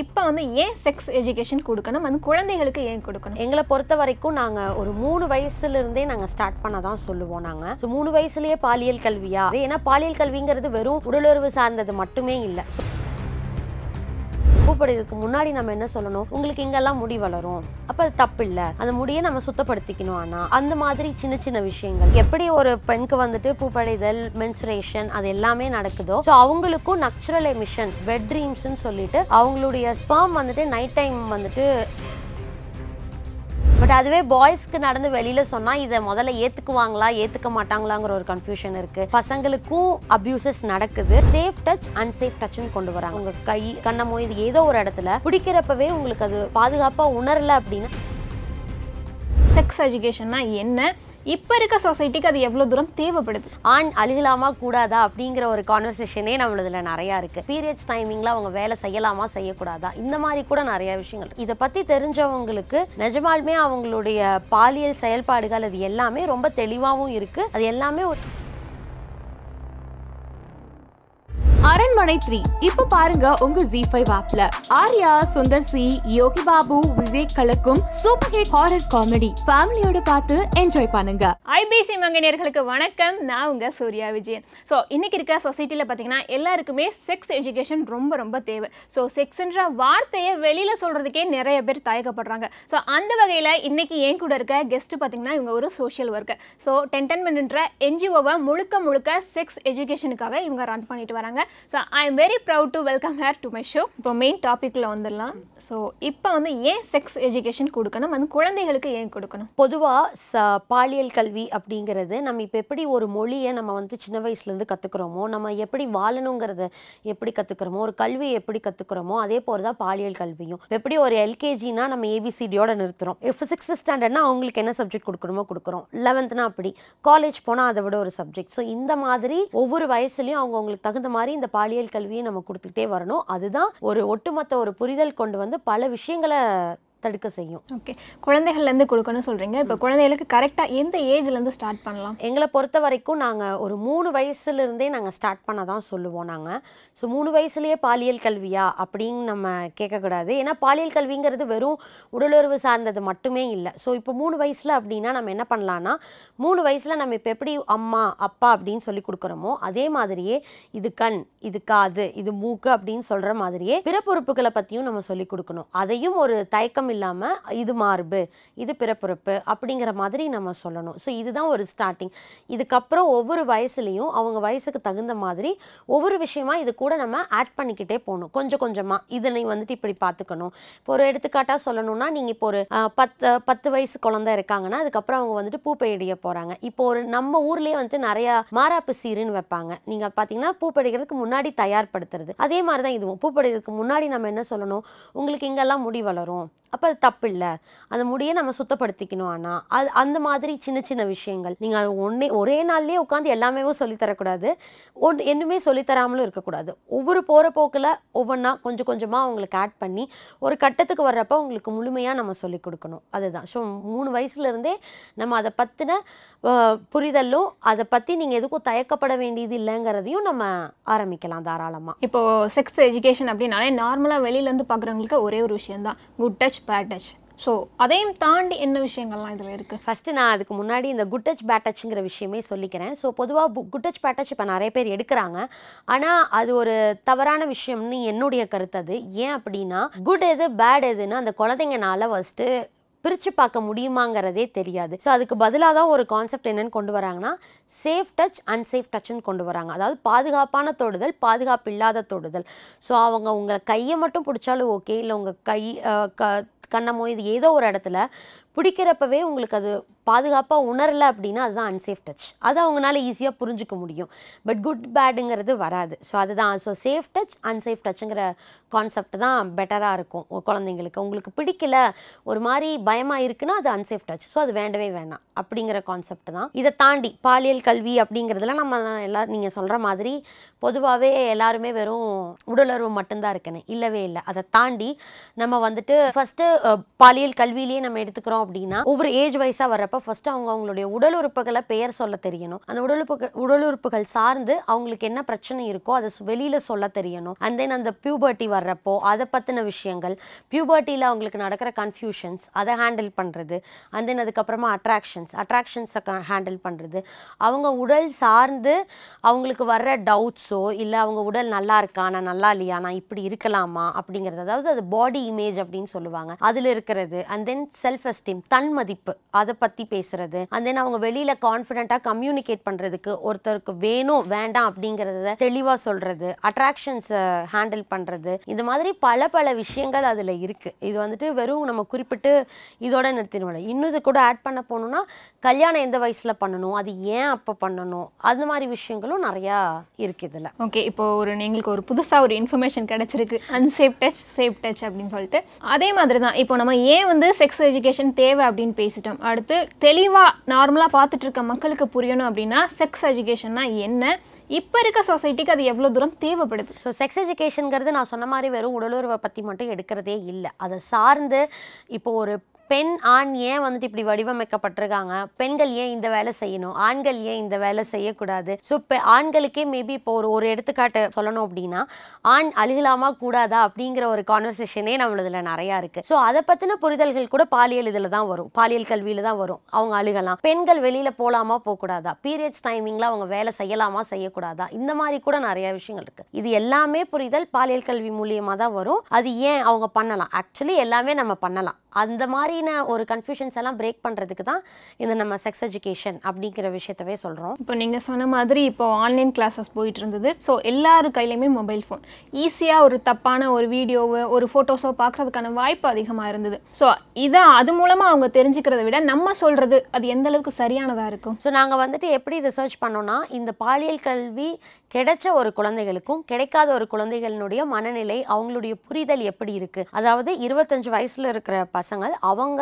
இப்போ வந்து ஏன் செக்ஸ் எஜுகேஷன் கொடுக்கணும்? அது குழந்தைகளுக்கு ஏன் கொடுக்கணும்? எங்களை பொறுத்த வரைக்கும் நாங்கள் ஒரு மூணு வயசுல இருந்தே நாங்கள் ஸ்டார்ட் பண்ண தான் சொல்லுவோம் நாங்கள் ஸோ மூணு வயசுலயே பாலியல் கல்வியா? அது ஏன்னா பாலியல் கல்விங்கிறது வெறும் உடலுறவு சார்ந்தது மட்டுமே இல்லை. பூப்படைறதுக்கு முன்னாடி நம்ம என்ன சொல்லணும்? உங்களுக்கு இங்கெல்லாம் முடி வளரும். அப்ப அது தப்பு இல்ல அந்த முடியை நம்ம சுத்தப்படுத்திக்கணும் ஆனா. அந்த மாதிரி சின்ன சின்ன விஷயங்கள். எப்படி ஒரு பெண்க்கு வந்துட்டு பூப்படைதல் மென்சுரேஷன் அது எல்லாமே நடக்குதோ? ஸோ அவங்களுக்கும் நக்சுரல் எமிஷன் பெட் ட்ரீம்ஸ்னு சொல்லிட்டு அவங்களுடைய ஸ்பெர்ம் வந்துட்டு நைட் டைம் வந்துட்டு பட் அதுவே பாய்ஸ்க்கு நடந்து வெளியில சொன்னா இதை முதல்ல ஏத்துக்குவாங்களா ஏத்துக்க மாட்டாங்களாங்கிற ஒரு கன்ஃபியூஷன் இருக்கு. பசங்களுக்கும் அபியூசஸ் நடக்குது. சேஃப் டச் அன்சேஃப் டச்னு கொண்டு வராங்க. உங்க கை கண்ணமோ இது ஏதோ ஒரு இடத்துல பிடிக்கிறப்பவே உங்களுக்கு அது பாதுகாப்பா உணரல அப்படின்னா செக்ஸ் எஜுகேஷன்னா என்ன? இப்போ இருக்க சொசைட்டிக்கு அது எவ்வளோ தூரம் தேவைப்படுது? ஆண் அழுகலாமா கூடாதா அப்படிங்கிற ஒரு கான்வர்சேஷனே நம்மளதுல நிறையா இருக்கு. பீரியட்ஸ் டைமிங்ல அவங்க வேலை செய்யலாமா செய்யக்கூடாதா? இந்த மாதிரி கூட நிறைய விஷயங்கள் இதை பத்தி தெரிஞ்சவங்களுக்கு நிஜமாலுமே அவங்களுடைய பாலியல் செயல்பாடுகள் அது எல்லாமே ரொம்ப தெளிவாகவும் இருக்கு. அது எல்லாமே ஒரு அரண்மனை த்ரீ. இப்ப பாருங்க உங்க ஜி ஃபைவ் ஆப்ல ஆர்யா சுந்தர் சி யோகி பாபு விவேக் கலக்கும் சூப்பர் ஹிட் ஹாரர் காமெடி ஃபேமிலியோட பார்த்து என்ஜாய் பண்ணுங்க. ஐபிசி மங்கனியர்களுக்கு வணக்கம். நான் உங்க சூர்யா விஜயன். ஸோ இன்னைக்கு இருக்க சொசைட்டியில் பார்த்தீங்கன்னா எல்லாருக்குமே செக்ஸ் எஜுகேஷன் ரொம்ப ரொம்ப தேவை. ஸோ செக்ஸ்ன்ற வார்த்தையை வெளியில் சொல்கிறதுக்கே நிறைய பேர் தயக்கப்படுறாங்க. ஸோ அந்த வகையில் இன்னைக்கு என் கூட இருக்க கெஸ்ட் பார்த்தீங்கன்னா இவங்க ஒரு சோஷியல் ஒர்க்கர் ஸோ டென்டன்மெண்ட்ன்ற என்ஜிஓவை முழுக்க முழுக்க செக்ஸ் எஜுகேஷனுக்காக இவங்க ரன் பண்ணிட்டு வராங்க. So I am very proud to welcome her to my show இப்போ மெயின் டாப்பிக்கில் வந்துடலாம். ஸோ இப்போ வந்து ஏன் செக்ஸ் எஜுகேஷன் கொடுக்கணும்? அது குழந்தைகளுக்கு ஏன் கொடுக்கணும்? பொதுவாக ச பாலியல் கல்வி அப்படிங்கிறது நம்ம இப்போ எப்படி ஒரு மொழியை நம்ம வந்து சின்ன வயசுலேருந்து கற்றுக்குறோமோ நம்ம எப்படி வாழணுங்கிறத எப்படி கற்றுக்குறோமோ ஒரு கல்வியை எப்படி கற்றுக்குறோமோ அதே போல் தான் பாலியல் கல்வியும். எப்படி ஒரு எல்கேஜினா நம்ம ஏபிசிடியோட நிறுத்துறோம். இப்போ சிக்ஸ்த் ஸ்டாண்டர்ட்னா அவங்களுக்கு என்ன சப்ஜெக்ட் கொடுக்கணுமோ கொடுக்குறோம். லெவன்த்னா அப்படி. காலேஜ் போனால் அதை விட ஒரு சப்ஜெக்ட் ஸோ இந்த மாதிரி ஒவ்வொரு வயசுலையும் அவங்க அவங்களுக்கு தகுந்த மாதிரி இந்த பாலியல் கல்வியை நம்ம கொடுத்துக்கிட்டே வரணும். அதுதான் ஒரு ஒட்டுமொத்த ஒரு புரிதல் கொண்டு வந்து பல விஷயங்களை தடுக்க செய்யும். ஓகே குழந்தைகள்லேருந்து கொடுக்கணும்னு சொல்கிறீங்க இப்போ குழந்தைகளுக்கு கரெக்டாக எந்த ஏஜ்லேருந்து ஸ்டார்ட் பண்ணலாம்? எங்களை பொறுத்த வரைக்கும் நாங்கள் ஒரு மூணு வயசுல இருந்தே நாங்கள் ஸ்டார்ட் பண்ண தான் சொல்லுவோம் நாங்கள் ஸோ மூணு வயசுலயே பாலியல் கல்வியா அப்படின்னு நம்ம கேட்கக்கூடாது. ஏன்னா பாலியல் கல்விங்கிறது வெறும் உடலுறவு சார்ந்தது மட்டுமே இல்லை. ஸோ இப்போ மூணு வயசில் அப்படின்னா நம்ம என்ன பண்ணலான்னா மூணு வயசில் நம்ம இப்போ எப்படி அம்மா அப்பா அப்படின்னு சொல்லி கொடுக்குறோமோ அதே மாதிரியே இது கண் இது காது இது மூக்கு அப்படின்னு சொல்கிற மாதிரியே பிறப்புறுப்புகளை பற்றியும் நம்ம சொல்லி கொடுக்கணும். அதையும் ஒரு தயக்கம் இல்லாமல் இது மார்பு இது பிறப்புறுப்பு அப்படிங்கிற மாதிரி நம்ம சொல்லணும். ஸோ இதுதான் ஒரு ஸ்டார்டிங் இதுக்கப்புறம் ஒவ்வொரு வயசுலேயும் அவங்க வயசுக்கு தகுந்த மாதிரி ஒவ்வொரு விஷயமா இது கூட நம்ம ஆட் பண்ணிக்கிட்டே போகணும். கொஞ்சம் கொஞ்சமாக இதை நீ வந்துட்டு இப்படி பார்த்துக்கணும். இப்போ ஒரு எடுத்துக்காட்டாக சொல்லணும்னா நீங்கள் இப்போ ஒரு பத்து பத்து வயசு குழந்தை இருக்காங்கன்னா அதுக்கப்புறம் அவங்க வந்துட்டு பூப்பெய்டிய போகிறாங்க இப்போ ஒரு நம்ம ஊர்லேயே வந்துட்டு நிறையா மாறாப்பு சீருன்னு வைப்பாங்க. நீங்கள் பார்த்தீங்கன்னா பூப்படிக்கிறதுக்கு முன்னாடி தயார்படுத்துறது. அதே மாதிரி தான் இதுவும். பூப்படைக்கிறதுக்கு முன்னாடி நம்ம என்ன சொல்லணும்? உங்களுக்கு இங்கெல்லாம் முடி வளரும். அப்போ அது தப்பு இல்லை அந்த முடியை நம்ம சுத்தப்படுத்திக்கணும் ஆனால் அது அந்த மாதிரி சின்ன சின்ன விஷயங்கள். நீங்கள் அது ஒன்றே ஒரே நாள்லேயே உட்காந்து எல்லாமே சொல்லித்தரக்கூடாது. ஒன் என்னுமே சொல்லித்தராமலும் இருக்கக்கூடாது. ஒவ்வொரு போகிற போக்கில் ஒவ்வொன்றா கொஞ்சம் கொஞ்சமாக அவங்களுக்கு ஆட் பண்ணி ஒரு கட்டத்துக்கு வர்றப்போ உங்களுக்கு முழுமையாக நம்ம சொல்லிக் கொடுக்கணும். அதுதான். ஸோ மூணு வயசுலேருந்தே நம்ம அதை பற்றின புரிதலும் அதை பற்றி நீங்கள் எதுக்கும் தயக்கப்பட வேண்டியது இல்லைங்கிறதையும் நம்ம ஆரம்பிக்கலாம் தாராளமாக இப்போது செக்ஸ் எஜுகேஷன் அப்படின்னாலே நார்மலாக வெளியிலேருந்து பார்க்குறவங்களுக்கு ஒரே ஒரு விஷயந்தான் good touch bad touch so அதையும் தாண்டி என்ன விஷயங்கள்லாம் இதில் இருக்குது ஃபஸ்ட்டு நான் அதுக்கு முன்னாடி இந்த குட் டச் பேட் டச்ங்கிற விஷயமே சொல்லிக்கிறேன். ஸோ பொதுவாக குட் டச் பேட் டச் இப்போ நிறைய பேர் எடுக்கிறாங்க. ஆனால் அது ஒரு தவறான விஷயம்னு என்னுடைய கருத்து அது. ஏன் அப்படின்னா குட் எது பேட் எதுன்னு அந்த குழந்தைங்கனால ஃபஸ்ட்டு பிரித்து பார்க்க முடியுமாங்கிறதே தெரியாது. ஸோ அதுக்கு பதிலாக தான் ஒரு கான்செப்ட் என்னென்னு கொண்டு வராங்கன்னா சேஃப் டச் அன்சேஃப் டச்னு கொண்டு வராங்க. அதாவது பாதுகாப்பான தொடுதல் பாதுகாப்பு இல்லாத தொடுதல். ஸோ அவங்க உங்கள் கையை மட்டும் பிடிச்சாலும் ஓகே இல்லை உங்கள் கை க கண்ணமோ இது ஏதோ ஒரு இடத்துல பிடிக்கிறப்பவே உங்களுக்கு அது பாதுகாப்பாக உணரல அப்படின்னா அதுதான் அன்சேஃப் டச் அது அவங்களால ஈஸியாக புரிஞ்சுக்க முடியும். பட் குட் பேடுங்கிறது வராது. ஸோ அதுதான். ஸோ சேஃப் டச் அன்சேஃப் டச்சுங்கிற கான்செப்ட் தான் பெட்டராக இருக்கும் குழந்தைங்களுக்கு. உங்களுக்கு பிடிக்கல ஒரு மாதிரி பயமாக இருக்குன்னா அது அன்சேஃப் டச் ஸோ அது வேண்டவே வேணாம். அப்படிங்கிற கான்செப்ட் தான். இதை தாண்டி பாலியல் கல்வி அப்படிங்கிறதுல நம்ம எல்லோரும் நீங்கள் சொல்கிற மாதிரி பொதுவாகவே எல்லாருமே வெறும் உடலுறவு மட்டும்தான் இருக்குன்னு இல்லவே இல்லை. அதை தாண்டி நம்ம வந்துட்டு ஃபஸ்ட்டு பாலியல் கல்வியிலேயே நம்ம எடுத்துக்கிறோம் அப்படின்னா ஒவ்வொரு ஏஜ் வைஸாக வர பண்ணுறப்ப ஃபர்ஸ்ட் அவங்க அவங்களுடைய உடல் உறுப்புகளை பெயர் சொல்ல தெரியணும். அந்த உடல் உறுப்புகள் உடல் உறுப்புகள் சார்ந்து அவங்களுக்கு என்ன பிரச்சனை இருக்கோ அதை வெளியில் சொல்ல தெரியணும். அண்ட் தென் அந்த பியூபர்ட்டி வர்றப்போ அதை பற்றின விஷயங்கள் பியூபர்ட்டியில் அவங்களுக்கு நடக்கிற கன்ஃபியூஷன்ஸ் அதை ஹேண்டில் பண்ணுறது அண்ட் தென் அதுக்கப்புறமா அட்ராக்ஷன்ஸ் அட்ராக்ஷன்ஸை ஹேண்டில் பண்ணுறது அவங்க உடல் சார்ந்து அவங்களுக்கு வர்ற டவுட்ஸோ இல்லை அவங்க உடல் நல்லா இருக்கா நான் நல்லா இல்லையா நான் இப்படி இருக்கலாமா அப்படிங்கிறது அதாவது அது பாடி இமேஜ் அப்படின்னு சொல்லுவாங்க. அதில் இருக்கிறது அண்ட் தென் செல்ஃப் எஸ்டீம் தன் மதிப்பு அதை பற்றி பேசுறது அண்ட் தென் அவங்க வெளியில் கான்ஃபிடென்ட்டாக கம்யூனிகேட் பண்ணுறதுக்கு ஒருத்தருக்கு வேணும் வேண்டாம் அப்படிங்கிறத தெளிவாக சொல்கிறது அட்ராக்ஷன்ஸை ஹேண்டில் பண்ணுறது இந்த மாதிரி பல பல விஷயங்கள் அதில் இருக்குது இது வந்துட்டு வெறும் நம்ம குறிப்பிட்டு இதோட நிறுத்திடுவோம் இன்னும் இது கூட ஆட் பண்ண போகணுன்னா கல்யாணம் எந்த வயசில் பண்ணணும் அது ஏன் அப்போ பண்ணணும் அந்த மாதிரி விஷயங்களும் நிறையா இருக்குது இதில். ஓகே இப்போ ஒரு எங்களுக்கு ஒரு புதுசாக ஒரு இன்ஃபர்மேஷன் கிடச்சிருக்கு அன்சேஃப் டச் சேஃப் டச் அப்படின்னு சொல்லிட்டு. அதே மாதிரி தான் இப்போ நம்ம ஏன் வந்து செக்ஸ் எஜுகேஷன் தேவை அப்படின்னு பேசிட்டோம். அடுத்து தெளிவாக நார்மலாக பார்த்துட்டு இருக்க மக்களுக்கு புரியணும் அப்படின்னா செக்ஸ் எஜுகேஷன்னா என்ன? இப்போ இருக்க சொசைட்டிக்கு அது எவ்வளோ தூரம் தேவைப்படுது? ஸோ செக்ஸ் எஜுகேஷனுங்கிறது நான் சொன்ன மாதிரி வெறும் உடலுறவை பற்றி மட்டும் எடுக்கிறதே இல்லை. அதை சார்ந்து இப்போ ஒரு பெண் ஆண் ஏன் வந்துட்டு இப்படி வடிவமைக்கப்பட்டிருக்காங்க? பெண்கள் ஏன் இந்த வேலை செய்யணும்? ஆண்கள் ஏன் இந்த வேலை செய்யக்கூடாது? ஸோ இப்போ ஆண்களுக்கே மேபி இப்போ ஒரு ஒரு எடுத்துக்காட்டு சொல்லணும் அப்படின்னா ஆண் அழுகலாமா கூடாதா அப்படிங்கிற ஒரு கான்வர்சேஷனே நம்மளதுல நிறையா இருக்கு. ஸோ அதை பற்றின புரிதல்கள் கூட பாலியல் இதில் தான் வரும். பாலியல் கல்வியில் தான் வரும். அவங்க அழுகலாம். பெண்கள் வெளியில் போகலாமா போகக்கூடாதா? பீரியட்ஸ் டைமிங்கில் அவங்க வேலை செய்யலாமா செய்யக்கூடாதா? இந்த மாதிரி கூட நிறைய விஷயங்கள் இருக்கு. இது எல்லாமே புரிதல் பாலியல் கல்வி மூலியமாக தான் வரும். அது ஏன் அவங்க பண்ணலாம்? ஆக்சுவலி எல்லாமே நம்ம பண்ணலாம். அந்த மாதிரி மாதிரின ஒரு கன்ஃபியூஷன்ஸ் எல்லாம் பிரேக் பண்றதுக்கு தான் இந்த நம்ம செக்ஸ் எஜுகேஷன் அப்படிங்கிற விஷயத்தவே சொல்றோம். இப்போ நீங்கள் சொன்ன மாதிரி இப்போ ஆன்லைன் கிளாஸஸ் போயிட்டு இருந்தது ஸோ எல்லாரு கையிலையுமே மொபைல் ஃபோன் ஈஸியாக ஒரு தப்பான ஒரு வீடியோவோ ஒரு ஃபோட்டோஸோ பார்க்கறதுக்கான வாய்ப்பு அதிகமாக இருந்தது. ஸோ இதை அது மூலமாக அவங்க தெரிஞ்சுக்கிறத விட நம்ம சொல்கிறது அது எந்த அளவுக்கு சரியானதாக இருக்கும்? ஸோ நாங்கள் வந்துட்டு எப்படி ரிசர்ச் பண்ணோம்னா இந்த பாலியல் கல்வி கிடைச்ச ஒரு குழந்தைகளுக்கும் கிடைக்காத ஒரு குழந்தைகளினுடைய மனநிலை அவங்களுடைய புரிதல் எப்படி இருக்குது அதாவது இருபத்தஞ்சு வயசில் இருக்கிற பசங்கள் அவங்க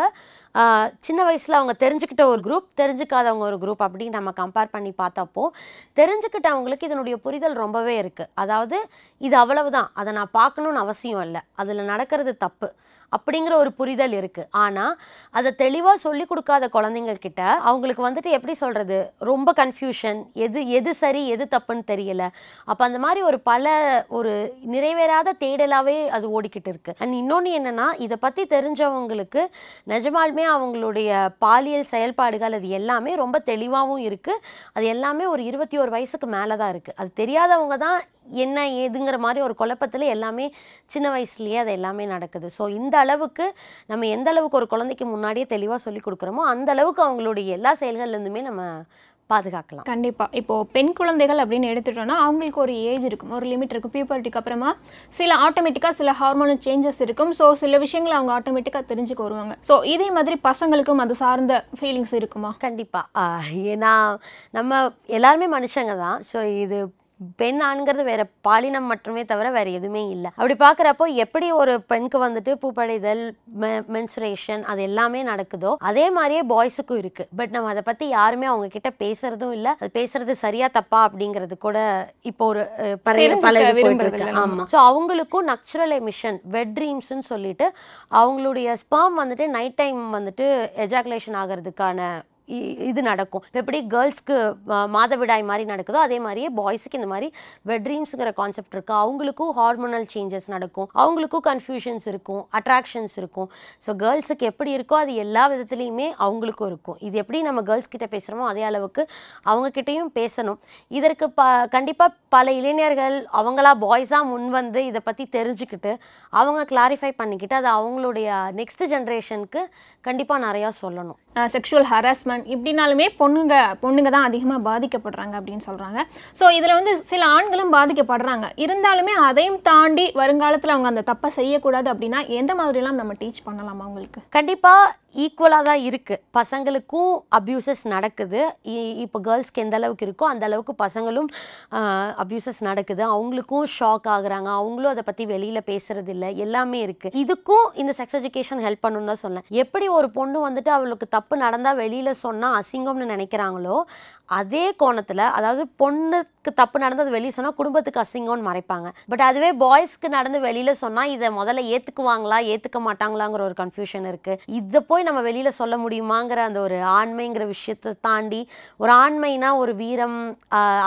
சின்ன வயசில் அவங்க தெரிஞ்சுக்கிட்ட ஒரு குரூப் தெரிஞ்சுக்காதவங்க ஒரு குரூப் அப்படின்னு நம்ம கம்பேர் பண்ணி பார்த்தப்போ தெரிஞ்சுக்கிட்டவங்களுக்கு இதனுடைய புரிதல் ரொம்பவே இருக்குது அதாவது இது அவ்வளவுதான். அதை நான் பார்க்கணுன்னு அவசியம் இல்லை. அதில் நடக்கிறது தப்பு. அப்படிங்கிற ஒரு புரிதல் இருக்கு. ஆனா அதை தெளிவா சொல்லி கொடுக்காத குழந்தைங்க கிட்ட அவங்களுக்கு வந்துட்டு எப்படி சொல்றது? ரொம்ப கன்ஃபியூஷன் எது எது சரி எது தப்புன்னு தெரியல. அப்ப அந்த மாதிரி ஒரு பல ஒரு நிறைவேறாத தேடலாவே அது ஓடிக்கிட்டு இருக்கு. அண்ட் இன்னொன்று என்னன்னா இதை பத்தி தெரிஞ்சவங்களுக்கு நிஜமாலுமே அவங்களுடைய பாலியல் செயல்பாடுகள் அது எல்லாமே ரொம்ப தெளிவாகவும் இருக்கு. அது எல்லாமே ஒரு இருபத்தி ஒரு வயசுக்கு மேலே தான் இருக்கு. அது தெரியாதவங்க தான் என்ன ஏதுங்கிற மாதிரி ஒரு குழப்பத்தில் எல்லாமே சின்ன வயசுலயே அது எல்லாமே நடக்குது. ஸோ இந்த அளவுக்கு நம்ம எந்த அளவுக்கு ஒரு குழந்தைக்கு முன்னாடியே தெளிவாக சொல்லி கொடுக்குறோமோ அந்த அளவுக்கு அவங்களுடைய எல்லா செயல்கள்லேருந்துமே நம்ம பாதுகாக்கலாம். கண்டிப்பாக இப்போது பெண் குழந்தைகள் அப்படின்னு எடுத்துட்டோம்னா அவங்களுக்கு ஒரு ஏஜ் இருக்கும். ஒரு லிமிட் இருக்கும். பியூபர்ட்டிக்கு அப்புறமா சில ஆட்டோமேட்டிக்காக சில ஹார்மோனல் சேஞ்சஸ் இருக்கும். ஸோ சில விஷயங்களை அவங்க ஆட்டோமேட்டிக்காக தெரிஞ்சுக்க வருவாங்க. ஸோ இதே மாதிரி பசங்களுக்கும் அது சார்ந்த ஃபீலிங்ஸ் இருக்குமா? கண்டிப்பாக ஏன்னா நம்ம எல்லாருமே மனுஷங்க தான். ஸோ இது பெண் ஆண்கிறது வேற பாலினம் மட்டுமே தவிர வேற எதுவுமே இல்லை. அப்படி பார்க்குறப்போ எப்படி ஒரு பெண்ணுக்கு வந்துட்டு பூப்படைதல் மென்சுரேஷன் அது எல்லாமே நடக்குதோ அதே மாதிரியே பாய்ஸுக்கும் இருக்கு. பட் நம்ம அதை பத்தி யாருமே அவங்க கிட்ட பேசுறதும் இல்லை. அது பேசுறது சரியா தப்பா அப்படிங்கிறது கூட இப்போ ஒரு ஆமா. ஸோ அவங்களுக்கும் நக்சுரல் எமிஷன் வெட் ட்ரீம்ஸ்னு சொல்லிட்டு அவங்களுடைய ஸ்பெர்ம் வந்துட்டு நைட் டைம் வந்துட்டு எஜாகுலேஷன் ஆகிறதுக்கான இது நடக்கும். இப்போ எப்படி கேர்ள்ஸ்க்கு மாதவிடாய் மாதிரி நடக்குதோ அதே மாதிரியே பாய்ஸுக்கு இந்த மாதிரி வெட்ரீம்ஸுங்கிற கான்செப்ட் இருக்குது அவங்களுக்கும் ஹார்மோனல் சேஞ்சஸ் நடக்கும். அவங்களுக்கும் கன்ஃபியூஷன்ஸ் இருக்கும் அட்ராக்ஷன்ஸ் இருக்கும். ஸோ கேர்ள்ஸுக்கு எப்படி இருக்கோ அது எல்லா விதத்துலையுமே அவங்களுக்கும் இருக்கும். இது எப்படி நம்ம கேர்ள்ஸ் கிட்டே பேசுகிறோமோ அதே அளவுக்கு அவங்கக்கிட்டேயும் பேசணும். இதற்கு ப கண்டிப்பாக பல இளைஞர்கள் அவங்களா பாய்ஸாக முன் வந்து இதை பற்றி தெரிஞ்சுக்கிட்டு அவங்க கிளாரிஃபை பண்ணிக்கிட்டு அது அவங்களுடைய நெக்ஸ்ட் ஜென்ரேஷனுக்கு கண்டிப்பாக நிறையா சொல்லணும். செக்ஷுவல் ஹராஸ்மெண்ட் இப்படினாலுமே பொண்ணுங்க பொண்ணுங்க தான் அதிகமாக பாதிக்கப்படுறாங்க அப்படின்னு சொல்கிறாங்க ஸோ இதில் வந்து சில ஆண்களும் பாதிக்கப்படுறாங்க. இருந்தாலுமே அதையும் தாண்டி வருங்காலத்தில் அவங்க அந்த தப்பை செய்யக்கூடாது அப்படின்னா எந்த மாதிரிலாம் நம்ம டீச் பண்ணலாம் அவங்களுக்கு கண்டிப்பாக ஈக்குவலாக தான் இருக்குது பசங்களுக்கும் அப்யூசஸ் நடக்குது. இ- இப்போ கேர்ள்ஸ்க்கு எந்த அளவுக்கு இருக்கோ அந்த அளவுக்கு பசங்களும் அப்யூசஸ் நடக்குது. அவங்களுக்கும் ஷாக் ஆகுறாங்க. அவங்களும் அதை பற்றி வெளியில் பேசுறது இல்லை எல்லாமே இருக்குது இதுக்கும் இந்த செக்ஸ் எஜுகேஷன் ஹெல்ப் பண்ணணும்னு தான் சொன்னேன். எப்படி ஒரு பொண்ணு வந்துட்டு அவளுக்கு தப்பு நடந்தால் வெளியில் சொன்னால் அசிங்கம்னு நினைக்கிறாங்களோ அதே கோணத்தில் அதாவது பொண்ணு தப்பு நடந்தது வெளியே சொன்னால் குடும்பத்துக்கு அசிங்கம்னு மறைப்பாங்க. பட் அதுவே பாய்ஸ்க்கு நடந்து வெளியில் சொன்னால் இதை முதல்ல ஏற்றுக்குவாங்களா ஏற்றுக்க மாட்டாங்களாங்கிற ஒரு கன்ஃபியூஷன் இருக்குது இதை போய் நம்ம வெளியில் சொல்ல முடியுமாங்கிற அந்த ஒரு ஆண்மைங்கிற விஷயத்தை தாண்டி ஒரு ஆண்மைனா ஒரு வீரம்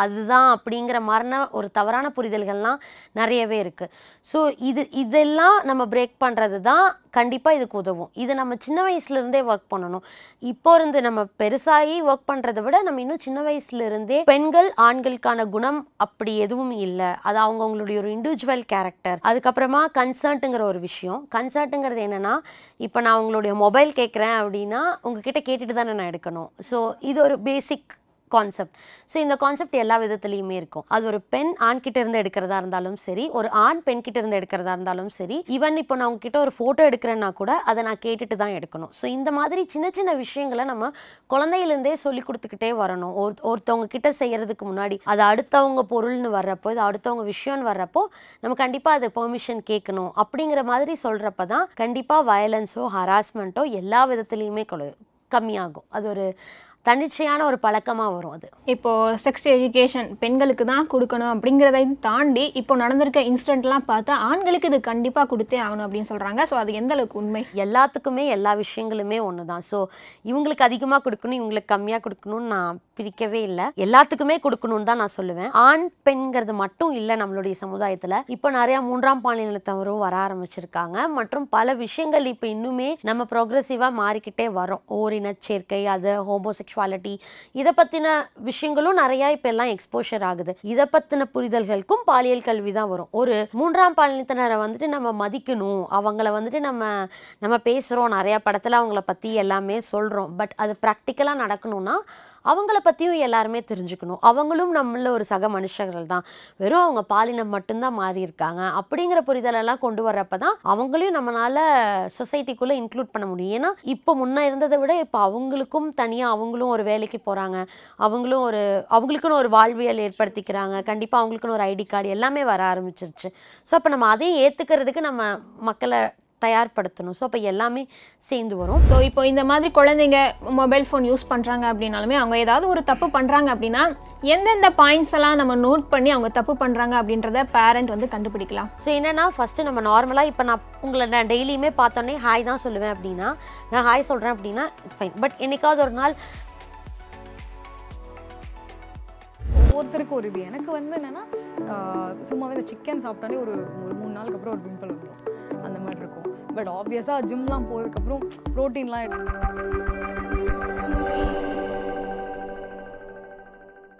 அதுதான் அப்படிங்கிற மரண ஒரு தவறான புரிதல்கள்லாம் நிறையவே இருக்குது ஸோ இது இதெல்லாம் நம்ம பிரேக் பண்ணுறது தான் கண்டிப்பாக இதுக்கு உதவும். இதை நம்ம சின்ன வயசுலேருந்தே ஒர்க் பண்ணணும். இப்போ இருந்து நம்ம பெருசாகி ஒர்க் பண்ணுறதை விட நம்ம இன்னும் சின்ன வயசுலேருந்தே பெண்கள் ஆண்களுக்கான குணம் அப்படி எதுவும் இல்லை. அது அவங்கவுங்களுடைய ஒரு இண்டிவிஜுவல் கேரக்டர் அதுக்கப்புறமா கன்சர்ட்டுங்கிற ஒரு விஷயம். கன்சர்ட்டுங்கிறது என்னென்னா இப்போ நான் உங்களுடைய மொபைல் கேட்குறேன் அப்படின்னா உங்ககிட்ட கேட்டுட்டு தானே நான் எடுக்கணும். ஸோ இது ஒரு பேசிக் கான்செப்ட் ஸோ இந்த கான்செப்ட் எல்லா விதத்துலையுமே இருக்கும். அது ஒரு பெண் ஆண் கிட்ட இருந்து எடுக்கிறதா இருந்தாலும் சரி ஒரு ஆண் பெண் கிட்ட இருந்து எடுக்கிறதா இருந்தாலும் சரி ஈவன் இப்போ நான் உங்ககிட்ட ஒரு ஃபோட்டோ எடுக்கிறேன்னா கூட அதை நான் கேட்டுட்டு தான் எடுக்கணும். ஸோ இந்த மாதிரி சின்ன சின்ன விஷயங்களை நம்ம குழந்தையிலேருந்தே சொல்லி கொடுத்துக்கிட்டே வரணும். ஒரு ஒருத்தவங்க கிட்ட செய்யறதுக்கு முன்னாடி அது அடுத்தவங்க பொருள்னு வர்றப்போ இது அடுத்தவங்க விஷயம்னு வர்றப்போ நம்ம கண்டிப்பாக அது பெர்மிஷன் கேட்கணும். அப்படிங்கிற மாதிரி சொல்கிறப்ப தான் கண்டிப்பாக வயலன்ஸோ ஹராஸ்மெண்ட்டோ எல்லா விதத்துலேயுமே கம்மியாகும். அது ஒரு தன்னிச்சையான ஒரு பழக்கமாக வரும் அது. இப்போ செக்ஸ் எஜுகேஷன் பெண்களுக்கு தான் கொடுக்கணும் அப்படிங்கிறதை தாண்டி இப்போ நடந்திருக்க இன்சிடென்ட்லாம் பார்த்தா ஆண்களுக்கு இது கண்டிப்பாக கொடுத்தே ஆகணும் அப்படின்னு சொல்கிறாங்க ஸோ அது எந்த அளவுக்கு உண்மை? எல்லாத்துக்குமே எல்லா விஷயங்களுமே ஒன்று தான் ஸோ இவங்களுக்கு அதிகமாக கொடுக்கணும் இவங்களுக்கு கம்மியாக கொடுக்கணும்னு நான் பிரிக்கவே இல்லை. எல்லாத்துக்குமே கொடுக்கணும்னு தான் நான் சொல்லுவேன். ஆண் பெண்கிறது மட்டும் இல்லை நம்மளுடைய சமுதாயத்தில். இப்போ நிறையா மூன்றாம் பாலினத்தவரும் வர ஆரம்பிச்சிருக்காங்க. மற்றும் பல விஷயங்கள் இப்போ இன்னுமே நம்ம ப்ரோக்ரெசிவாக மாறிக்கிட்டே வரோம். ஓரினச் சேர்க்கை அது செக்ஷுவாலிட்டி இதை பற்றின விஷயங்களும் நிறையா இப்போ எல்லாம் எக்ஸ்போஷர் ஆகுது. இதை பற்றின புரிதல்களுக்கும் பாலியல் கல்வி தான் வரும். ஒரு மூன்றாம் பாலினத்தினரை வந்துட்டு நம்ம மதிக்கணும். அவங்கள வந்துட்டு நம்ம நம்ம பேசுகிறோம் நிறையா படத்தில் அவங்கள பற்றி எல்லாமே சொல்கிறோம் பட் அது ப்ராக்டிக்கலாக நடக்கணும்னா அவங்கள பற்றியும் எல்லாருமே தெரிஞ்சுக்கணும். அவங்களும் நம்மள ஒரு சக மனுஷர்கள் தான். வெறும் அவங்க பாலினம் மட்டும்தான் மாறி இருக்காங்க. அப்படிங்கிற புரிதலெல்லாம் கொண்டு வர்றப்ப தான் அவங்களையும் நம்மளால சொசைட்டிக்குள்ளே இன்க்ளூட் பண்ண முடியும். ஏன்னா இப்போ முன்ன இருந்ததை விட இப்போ அவங்களுக்கும் தனியாக அவங்களும் ஒரு வேலைக்கு போகிறாங்க அவங்களும் ஒரு அவங்களுக்குன்னு ஒரு வாழ்வியல் ஏற்படுத்திக்கிறாங்க. கண்டிப்பாக அவங்களுக்குன்னு ஒரு ஐடி கார்டு எல்லாமே வர ஆரம்பிச்சிருச்சு. ஸோ அப்போ நம்ம அதையும் ஏற்றுக்கிறதுக்கு நம்ம மக்களை தயார்படுத்தணும். ஸோ அப்போ எல்லாமே சேர்ந்து வரும். ஸோ இப்போ இந்த மாதிரி குழந்தைங்க மொபைல் ஃபோன் யூஸ் பண்ணுறாங்க அப்படின்னாலுமே அவங்க ஏதாவது ஒரு தப்பு பண்ணுறாங்க அப்படின்னா எந்தெந்த பாயிண்ட்ஸ் எல்லாம் நம்ம நோட் பண்ணி அவங்க தப்பு பண்ணுறாங்க அப்படின்றத பேரண்ட் வந்து கண்டுபிடிக்கலாம். ஸோ என்னன்னா ஃபஸ்ட்டு நம்ம நார்மலாக இப்போ நான் உங்களை நான் டெய்லியுமே பார்த்தோன்னே ஹாய் தான் சொல்லுவேன் அப்படின்னா நான் ஹாய் சொல்கிறேன் அப்படின்னா ஃபைன் பட் என்னைக்காவது ஒரு நாள் ஒவ்வொருத்தருக்கும் ஒரு இது. எனக்கு வந்து என்னன்னா சும்மாவே இந்த சிக்கன் சாப்பிட்டாலே ஒரு ஒரு மூணு நாளுக்கு அப்புறம் ஒரு பிம்பிள் வந்துடும் அந்த மாதிரி பட் ஆப்வியஸாக ஜிம்லாம் போகிறதுக்கப்புறம் ப்ரோட்டீன்லாம்